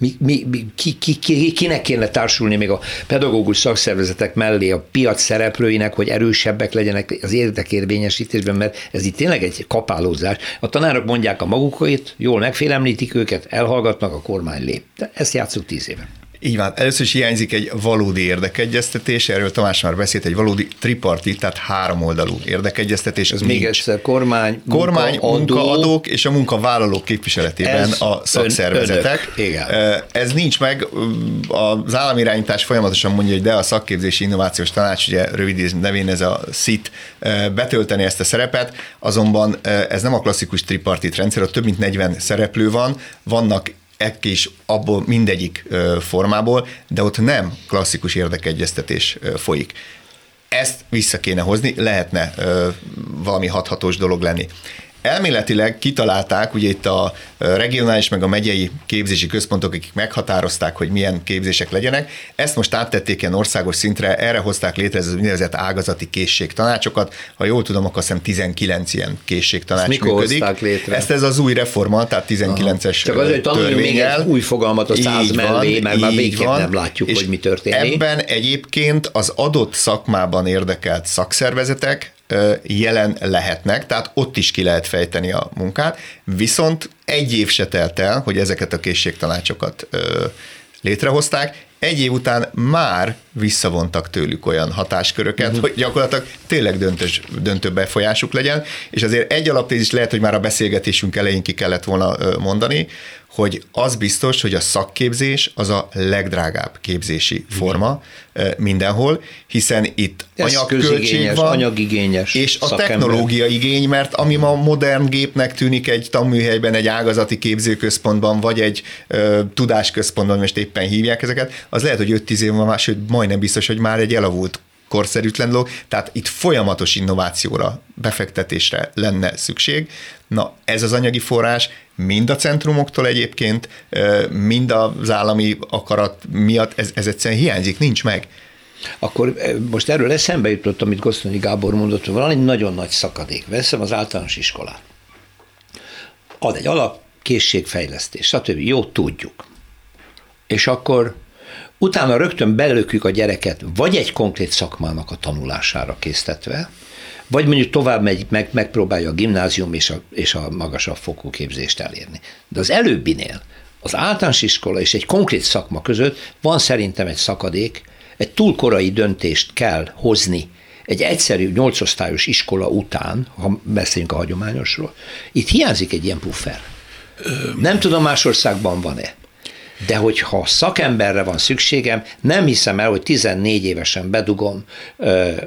mi, mi, mi, ki, ki, ki, kinek kéne társulni még a pedagógus szakszervezetek mellé a piac szereplőinek, hogy erősebbek legyenek az érdekérvényesítésben, mert ez itt tényleg egy kapálózás. A tanárok mondják a magukait, jól megfélemlítik őket, elhallgatnak, a kormány lép. De ezt játszunk tíz éve. Így van. Először is hiányzik egy valódi érdekegyeztetés, erről Tamás már beszélt, egy valódi tripartit, tehát háromoldalú érdekegyeztetés. Ez nincs. még egyszer kormány, kormány munkaadók, munkaadók és a munkavállalók képviseletében ez a szakszervezetek. Ön, Igen. Ez nincs meg. Az államirányítás folyamatosan mondja, hogy de a szakképzési innovációs tanács, ugye rövid nevén ez a SIT, betölteni ezt a szerepet, azonban ez nem a klasszikus tripartit rendszer, ott több mint 40 szereplő van, vannak is abból mindegyik formából, de ott nem klasszikus érdekegyeztetés folyik. Ezt vissza kéne hozni, lehetne valami hathatós dolog lenni. Elméletileg kitalálták, ugye itt a regionális meg a megyei képzési központok, akik meghatározták, hogy milyen képzések legyenek, ezt most áttették ilyen országos szintre, erre hozták létre ez az úgynevezett ágazati készségtanácsokat. Ha jól tudom, akkor azt 19 ilyen készségtanács ezt működik. létre? Ezt ez az új reforma, tehát 19-es Csak azért tanulni még egy új fogalmat a száz mellé, mert már végképp nem látjuk, és hogy mi történik. Ebben egyébként az adott szakmában érdekelt szakszervezetek jelen lehetnek, tehát ott is ki lehet fejteni a munkát, viszont egy év se telt el, hogy ezeket a készségtanácsokat létrehozták, egy év után már visszavontak tőlük olyan hatásköröket, uh-huh. hogy gyakorlatilag tényleg döntös, döntő befolyásuk legyen, és azért egy alaptézis lehet, hogy már a beszélgetésünk elején ki kellett volna mondani, hogy az biztos, hogy a szakképzés az a legdrágább képzési forma Igen. mindenhol, hiszen itt Ez anyagköltség van, anyagigényes és a technológia igény, mert ami ma modern gépnek tűnik egy tanműhelyben, egy ágazati képzőközpontban, vagy egy ö, tudásközpontban, most éppen hívják ezeket, az lehet, hogy 5-10 év van, sőt majdnem biztos, hogy már egy elavult korszerűtlen dolog, tehát itt folyamatos innovációra, befektetésre lenne szükség. Na, ez az anyagi forrás mind a centrumoktól egyébként, mind az állami akarat miatt, ez, ez egyszerűen hiányzik, nincs meg. Akkor most erről eszembe jutott, amit Gosztonyi Gábor mondott, hogy van egy nagyon nagy szakadék. Veszem az általános iskolát. Ad egy alap, készségfejlesztés, stb. Jó, tudjuk. És akkor utána rögtön belökjük a gyereket vagy egy konkrét szakmának a tanulására késztetve, vagy mondjuk tovább megy, meg, megpróbálja a gimnázium és a, és a magasabb fokú képzést elérni. De az előbbinél az általános iskola és egy konkrét szakma között van szerintem egy szakadék, egy túl korai döntést kell hozni egy egyszerű nyolcosztályos iskola után, ha beszélünk a hagyományosról, itt hiányzik egy ilyen puffer. Nem tudom, más országban van-e de hogyha szakemberre van szükségem, nem hiszem el, hogy 14 évesen bedugom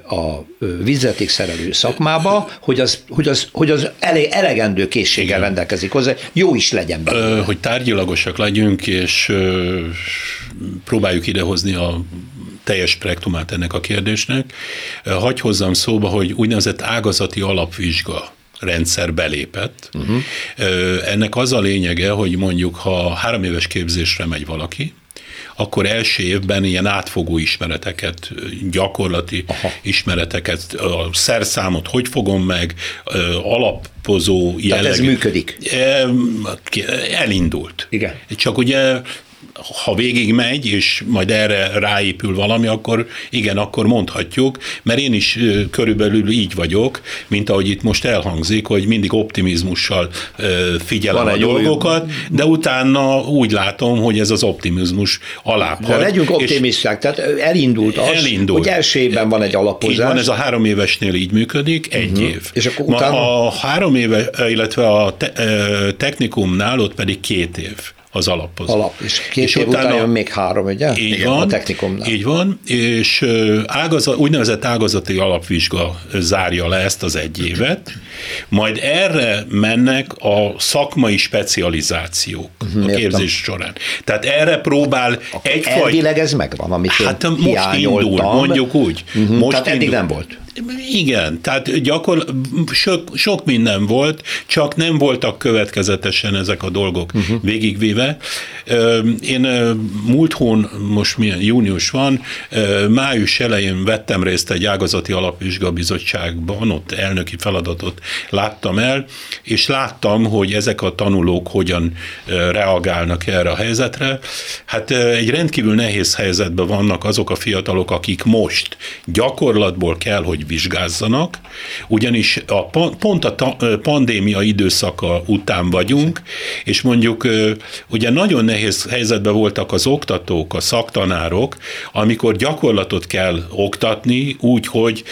a vízvetékszerelő szakmába, hogy az, hogy az, hogy az elegendő készséggel Igen. rendelkezik hozzá, jó is legyen belőle. Hogy tárgyilagosak legyünk, és próbáljuk idehozni a teljes spektrumát ennek a kérdésnek. Hagy hozzam szóba, hogy úgynevezett ágazati alapvizsga rendszer belépett. Uh-huh. Ennek az a lényege, hogy mondjuk ha három éves képzésre megy valaki, akkor első évben ilyen átfogó ismereteket, gyakorlati Aha. ismereteket, a szerszámot hogy fogom meg, alapozó jelleg. Tehát ez működik. Elindult. Igen. Csak ugye ha végig megy, és majd erre ráépül valami, akkor igen, akkor mondhatjuk, mert én is körülbelül így vagyok, mint ahogy itt most elhangzik, hogy mindig optimizmussal figyelem Van a dolgokat, de utána úgy látom, hogy ez az optimizmus alább De legyünk optimisták, tehát elindult az, elindult. hogy első évben van egy alapozás. Így van, ez a három évesnél így működik, egy uh-huh. év. És akkor utána... A három éve, illetve a te, technikumnál ott pedig két év az alaphoz. Alap, és két és év utána, után jön még három, ugye? Így Igen, van, a technikumnál. Így van, és ágazat, úgynevezett ágazati alapvizsga zárja le ezt az egy évet, majd erre mennek a szakmai specializációk uh-huh, a képzés értem. során. Tehát erre próbál egyfajta... Elvileg ez megvan, amit Hát most indul, mondjuk úgy. Uh-huh, most tehát indul. eddig nem volt. Igen, tehát gyakor, sok, sok minden volt, csak nem voltak következetesen ezek a dolgok uh-huh. végigvéve. Én múlt hón, most milyen június van, május elején vettem részt egy ágazati alapvizsgabizottságban, ott elnöki feladatot láttam el, és láttam, hogy ezek a tanulók hogyan reagálnak erre a helyzetre. Hát egy rendkívül nehéz helyzetben vannak azok a fiatalok, akik most gyakorlatból kell, hogy vizsgázzanak, ugyanis a, pont a pandémia időszaka után vagyunk, és mondjuk ugye nagyon nehéz helyzetben voltak az oktatók, a szaktanárok, amikor gyakorlatot kell oktatni úgy, hogy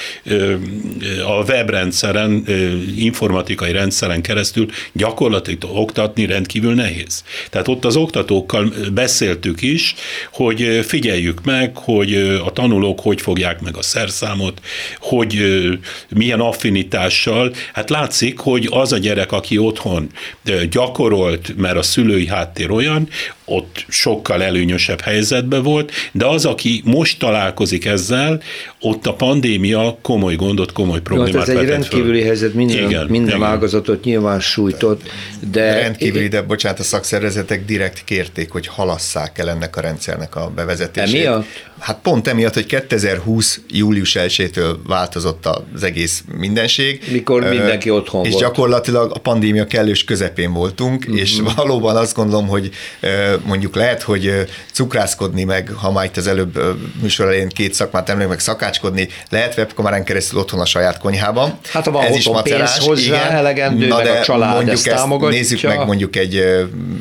a webrendszeren, informatikai rendszeren keresztül gyakorlatot oktatni rendkívül nehéz. Tehát ott az oktatókkal beszéltük is, hogy figyeljük meg, hogy a tanulók hogy fogják meg a szerszámot, hogy hogy milyen affinitással, hát látszik, hogy az a gyerek, aki otthon gyakorolt, mert a szülői háttér olyan, ott sokkal előnyösebb helyzetben volt, de az, aki most találkozik ezzel, ott a pandémia komoly gondot, komoly problémát hát ez egy rendkívüli föl. helyzet, minden, igen, minden igen. ágazatot nyilván sújtott, de... Rendkívüli, de bocsánat, a szakszervezetek direkt kérték, hogy halasszák el ennek a rendszernek a bevezetését. Emiatt? Hát pont emiatt, hogy 2020. július 1-től változott az egész mindenség. Mikor mindenki otthon és volt. És gyakorlatilag a pandémia kellős közepén voltunk, uh-huh. és valóban azt gondolom, hogy mondjuk lehet, hogy cukrászkodni meg, ha már itt az előbb műsor elején két szakmát emlék meg szakácskodni, lehet webkamerán keresztül otthon a saját konyhában. Hát ha van Ez is macerás, pénz hozzá, igen, elegendő, Na, meg de a család mondjuk ezt, ezt támogatja. Nézzük meg mondjuk egy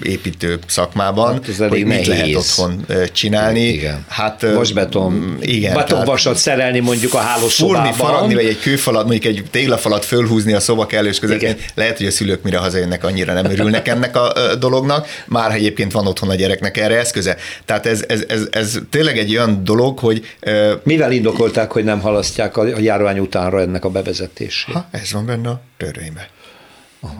építő szakmában, hát hogy mit nehéz. lehet otthon csinálni. Igen. Hát, beton, mm, igen, betonvasat szerelni mondjuk a hálószobában. Fúrni, faragni, vagy egy kőfalat, mondjuk egy téglafalat fölhúzni a szoba kellős közepén. Lehet, hogy a szülők mire hazajönnek, annyira nem örülnek ennek a dolognak, már egyébként van otthon a gyereknek erre eszköze. Tehát ez, ez, ez, ez tényleg egy olyan dolog, hogy... Mivel indokolták, hogy nem halasztják a járvány utánra ennek a bevezetését? Ha, ez van benne a törvényben.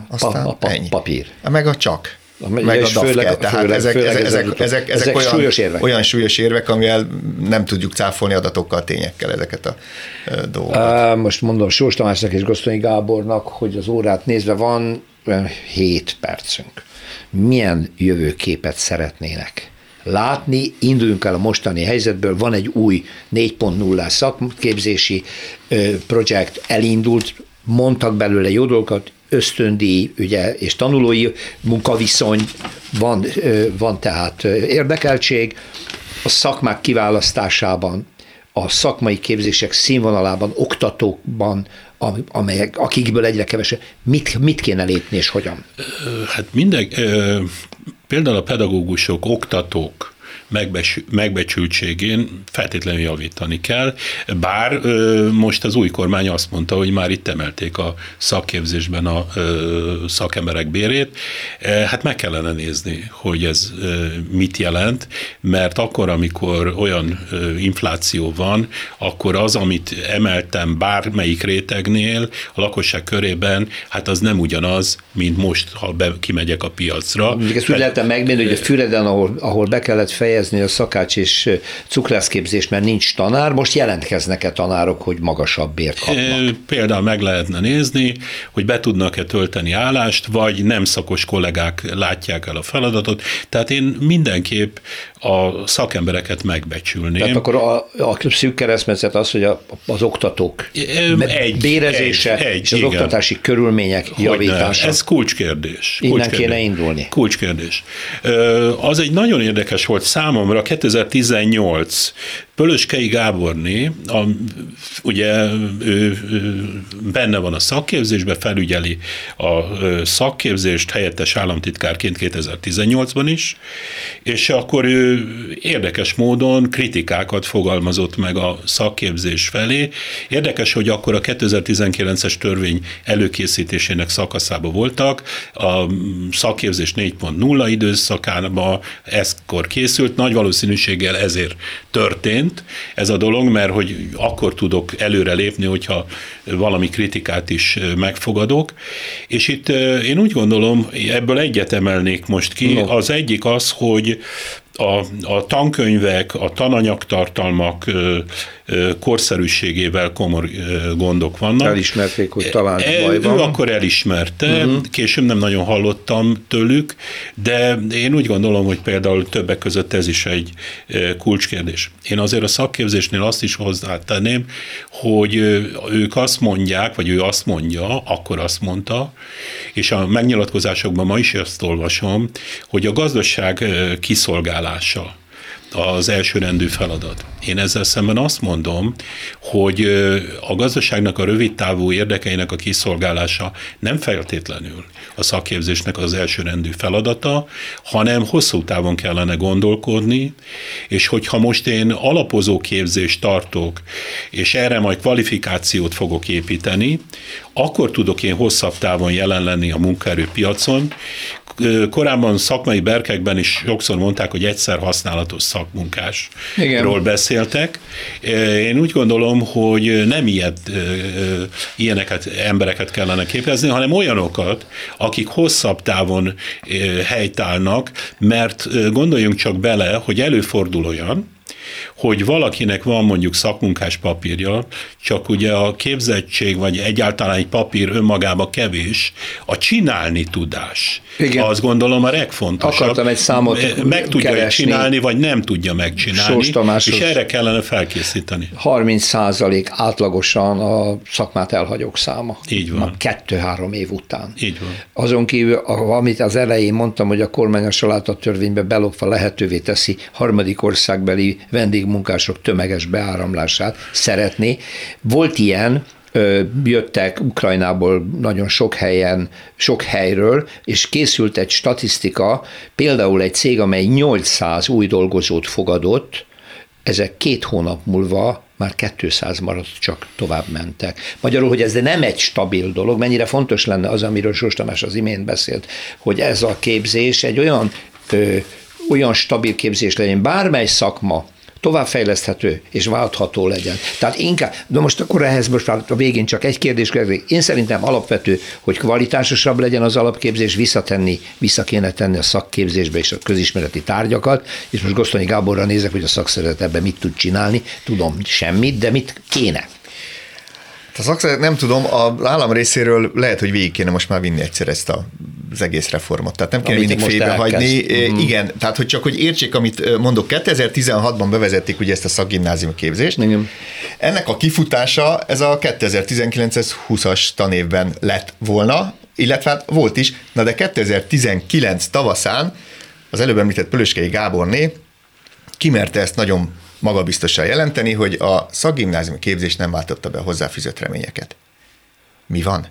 Aztán a, a, a ennyi. papír. Meg a csak meg a. Főleg, Tehát főleg, ezek, főleg ezek, ezek, ezek, ezek, ezek olyan, súlyos érvek. olyan súlyos érvek, amivel nem tudjuk cáfolni adatokkal, tényekkel ezeket a dolgokat. Most mondom Sós Tamásnak és Gosztonyi Gábornak, hogy az órát nézve van 7 percünk. Milyen jövőképet szeretnének? látni, induljunk el a mostani helyzetből, van egy új 4.0-ás szakképzési projekt, elindult, mondtak belőle jó dolgokat, ösztöndíj ugye, és tanulói munkaviszony, van, van tehát érdekeltség, a szakmák kiválasztásában, a szakmai képzések színvonalában, oktatókban, amelyek, akikből egyre kevesebb, mit, mit kéne lépni és hogyan? Hát minden, például a pedagógusok, oktatók, megbecsültségén feltétlenül javítani kell, bár most az új kormány azt mondta, hogy már itt emelték a szakképzésben a szakemberek bérét, hát meg kellene nézni, hogy ez mit jelent, mert akkor, amikor olyan infláció van, akkor az, amit emeltem bármelyik rétegnél a lakosság körében, hát az nem ugyanaz, mint most, ha be, kimegyek a piacra. Még ezt úgy lehetne megmérni, hogy a Füreden, ahol, ahol be kellett fejezni, fejezni a szakács és cukrászképzést, mert nincs tanár, most jelentkeznek-e tanárok, hogy magasabb bért kapnak? Például meg lehetne nézni, hogy be tudnak-e tölteni állást, vagy nem szakos kollégák látják el a feladatot. Tehát én mindenképp a szakembereket megbecsülném. Tehát akkor a, a szűk keresztmetszet az, hogy a, az oktatók egy, bérezése egy, egy, és az igen. oktatási körülmények hogy javítása. Ez kulcskérdés. Innen kulcskérdés. kéne indulni. Kulcskérdés. Az egy nagyon érdekes volt számomra, 2018 Pölöskei Gáborné, a, ugye ő, benne van a szakképzésben, felügyeli a szakképzést helyettes államtitkárként 2018-ban is, és akkor ő érdekes módon kritikákat fogalmazott meg a szakképzés felé. Érdekes, hogy akkor a 2019-es törvény előkészítésének szakaszában voltak, a szakképzés 4.0 időszakában ezkor készült, nagy valószínűséggel ezért történt ez a dolog, mert hogy akkor tudok előre lépni, hogyha valami kritikát is megfogadok. És itt én úgy gondolom, ebből egyet emelnék most ki. No. Az egyik az, hogy a, a tankönyvek, a tananyagtartalmak korszerűségével komoly ö, gondok vannak. Elismerték, hogy talán e, baj van. Ő akkor elismerte, uh-huh. később nem nagyon hallottam tőlük, de én úgy gondolom, hogy például többek között ez is egy kulcskérdés. Én azért a szakképzésnél azt is hozzátenném, hogy ők azt mondják, vagy ő azt mondja, akkor azt mondta, és a megnyilatkozásokban ma is ezt olvasom, hogy a gazdaság kiszolgálása az elsőrendű feladat. Én ezzel szemben azt mondom, hogy a gazdaságnak a rövid távú érdekeinek a kiszolgálása nem feltétlenül a szakképzésnek az elsőrendű feladata, hanem hosszú távon kellene gondolkodni, és hogyha most én alapozó képzést tartok, és erre majd kvalifikációt fogok építeni, akkor tudok én hosszabb távon jelen lenni a munkaerőpiacon, korábban szakmai berkekben is sokszor mondták, hogy egyszer használatos szakmunkásról beszéltek. Én úgy gondolom, hogy nem ilyet, ilyeneket, embereket kellene képezni, hanem olyanokat, akik hosszabb távon helytállnak, mert gondoljunk csak bele, hogy előfordul olyan, hogy valakinek van mondjuk szakmunkás papírja, csak ugye a képzettség, vagy egyáltalán egy papír önmagában kevés, a csinálni tudás. Igen. Azt gondolom a legfontosabb. Akartam egy számot Meg tudja keresni. csinálni, vagy nem tudja megcsinálni, és erre kellene felkészíteni. 30 százalék átlagosan a szakmát elhagyók száma. Így van. Kettő-három év után. Így van. Azon kívül, amit az elején mondtam, hogy a kormány a törvénybe belopva lehetővé teszi harmadik országbeli vendégmunkások tömeges beáramlását szeretné. Volt ilyen, jöttek Ukrajnából nagyon sok helyen, sok helyről, és készült egy statisztika, például egy cég, amely 800 új dolgozót fogadott, ezek két hónap múlva már 200 maradt, csak tovább mentek. Magyarul, hogy ez nem egy stabil dolog, mennyire fontos lenne az, amiről Sós Tamás az imént beszélt, hogy ez a képzés egy olyan, ö, olyan stabil képzés legyen, bármely szakma, továbbfejleszthető és váltható legyen. Tehát inkább, de most akkor ehhez most már a végén csak egy kérdés kérdés. Én szerintem alapvető, hogy kvalitásosabb legyen az alapképzés, visszatenni, vissza kéne tenni a szakképzésbe és a közismereti tárgyakat, és most Gosztonyi Gáborra nézek, hogy a szakszervezet ebben mit tud csinálni. Tudom semmit, de mit kéne? A szakszervezet nem tudom, a állam részéről lehet, hogy végig kéne most már vinni egyszer ezt a az egész reformot. Tehát nem kell mindig félbehagyni. Uh-huh. Igen, tehát hogy csak hogy értsék, amit mondok, 2016-ban bevezették ugye ezt a szakgimnázium képzést. Igen. Ennek a kifutása ez a 2019-20-as tanévben lett volna, illetve hát volt is, na de 2019 tavaszán az előbb említett Pölöskei Gáborné kimerte ezt nagyon magabiztosan jelenteni, hogy a szakgimnázium képzés nem váltotta be a hozzáfűzött reményeket. Mi van?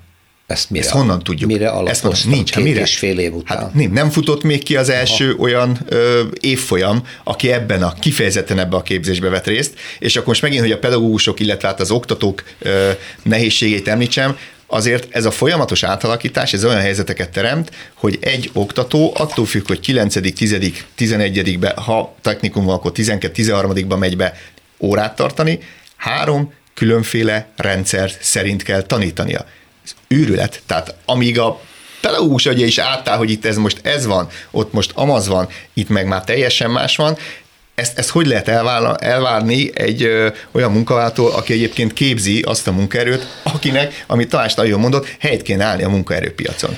Ezt, mire, Ezt honnan tudjuk? Mire? Ezt nincs. Két mire? és fél év után. Hát nem, nem futott még ki az első Aha. olyan ö, évfolyam, aki ebben a kifejezetten ebbe a képzésbe vett részt, és akkor most megint, hogy a pedagógusok, illetve hát az oktatók ö, nehézségét említsem, azért ez a folyamatos átalakítás, ez olyan helyzeteket teremt, hogy egy oktató attól függ, hogy 9., 10., 11. be, ha technikum van, akkor 12., 13. megy be órát tartani, három különféle rendszer szerint kell tanítania őrület. Tehát amíg a pedagógus agya is átáll, hogy itt ez most ez van, ott most amaz van, itt meg már teljesen más van, ezt, ezt hogy lehet elvárni, elvárni egy ö, olyan munkaváltól, aki egyébként képzi azt a munkaerőt, akinek, amit Tamás nagyon mondott, helyt kéne állni a munkaerőpiacon.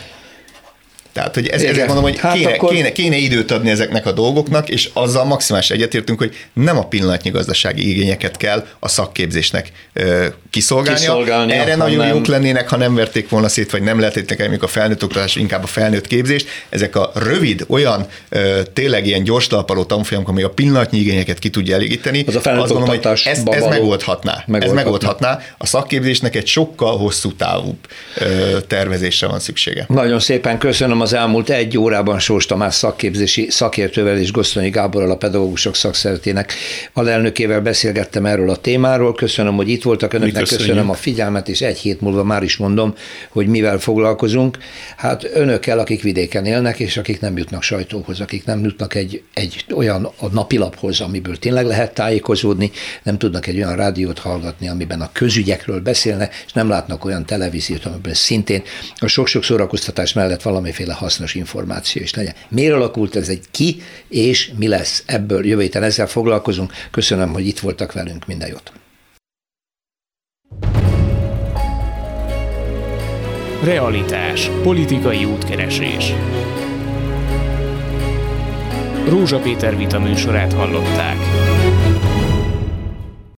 Tehát, hogy ez, ezért mondom, hogy hát kéne, akkor... kéne, kéne időt adni ezeknek a dolgoknak, és azzal maximális egyetértünk, hogy nem a pillanatnyi gazdasági igényeket kell a szakképzésnek ö, kiszolgálnia. kiszolgálnia. Erre nagyon nem... jók lennének, ha nem verték volna szét, vagy nem lehetettek el a felnőtt oktatás, inkább a felnőtt képzést. Ezek a rövid, olyan ö, tényleg ilyen gyors talpaló tanfolyamok, ami a pillanatnyi igényeket ki tudja elégíteni, az a felnőtt azt gondolom, hogy ez, ez megoldhatná. megoldhatná. Ez megoldhatná. A szakképzésnek egy sokkal hosszú távú ö, tervezésre van szüksége. Nagyon szépen köszönöm az elmúlt egy órában Sós Tamás szakképzési szakértővel és Gosztonyi Gáborral a pedagógusok szakszeretének alelnökével beszélgettem erről a témáról. Köszönöm, hogy itt voltak önöknek, köszönöm a figyelmet, és egy hét múlva már is mondom, hogy mivel foglalkozunk. Hát önökkel, akik vidéken élnek, és akik nem jutnak sajtóhoz, akik nem jutnak egy, egy olyan a napilaphoz, amiből tényleg lehet tájékozódni, nem tudnak egy olyan rádiót hallgatni, amiben a közügyekről beszélnek, és nem látnak olyan televíziót, amiben szintén a sok-sok szórakoztatás mellett valamiféle hasznos információ is legyen. Miért alakult ez egy ki, és mi lesz ebből jövő héten ezzel foglalkozunk. Köszönöm, hogy itt voltak velünk, minden jót! Realitás. Politikai útkeresés. Rózsa Péter vita műsorát hallották.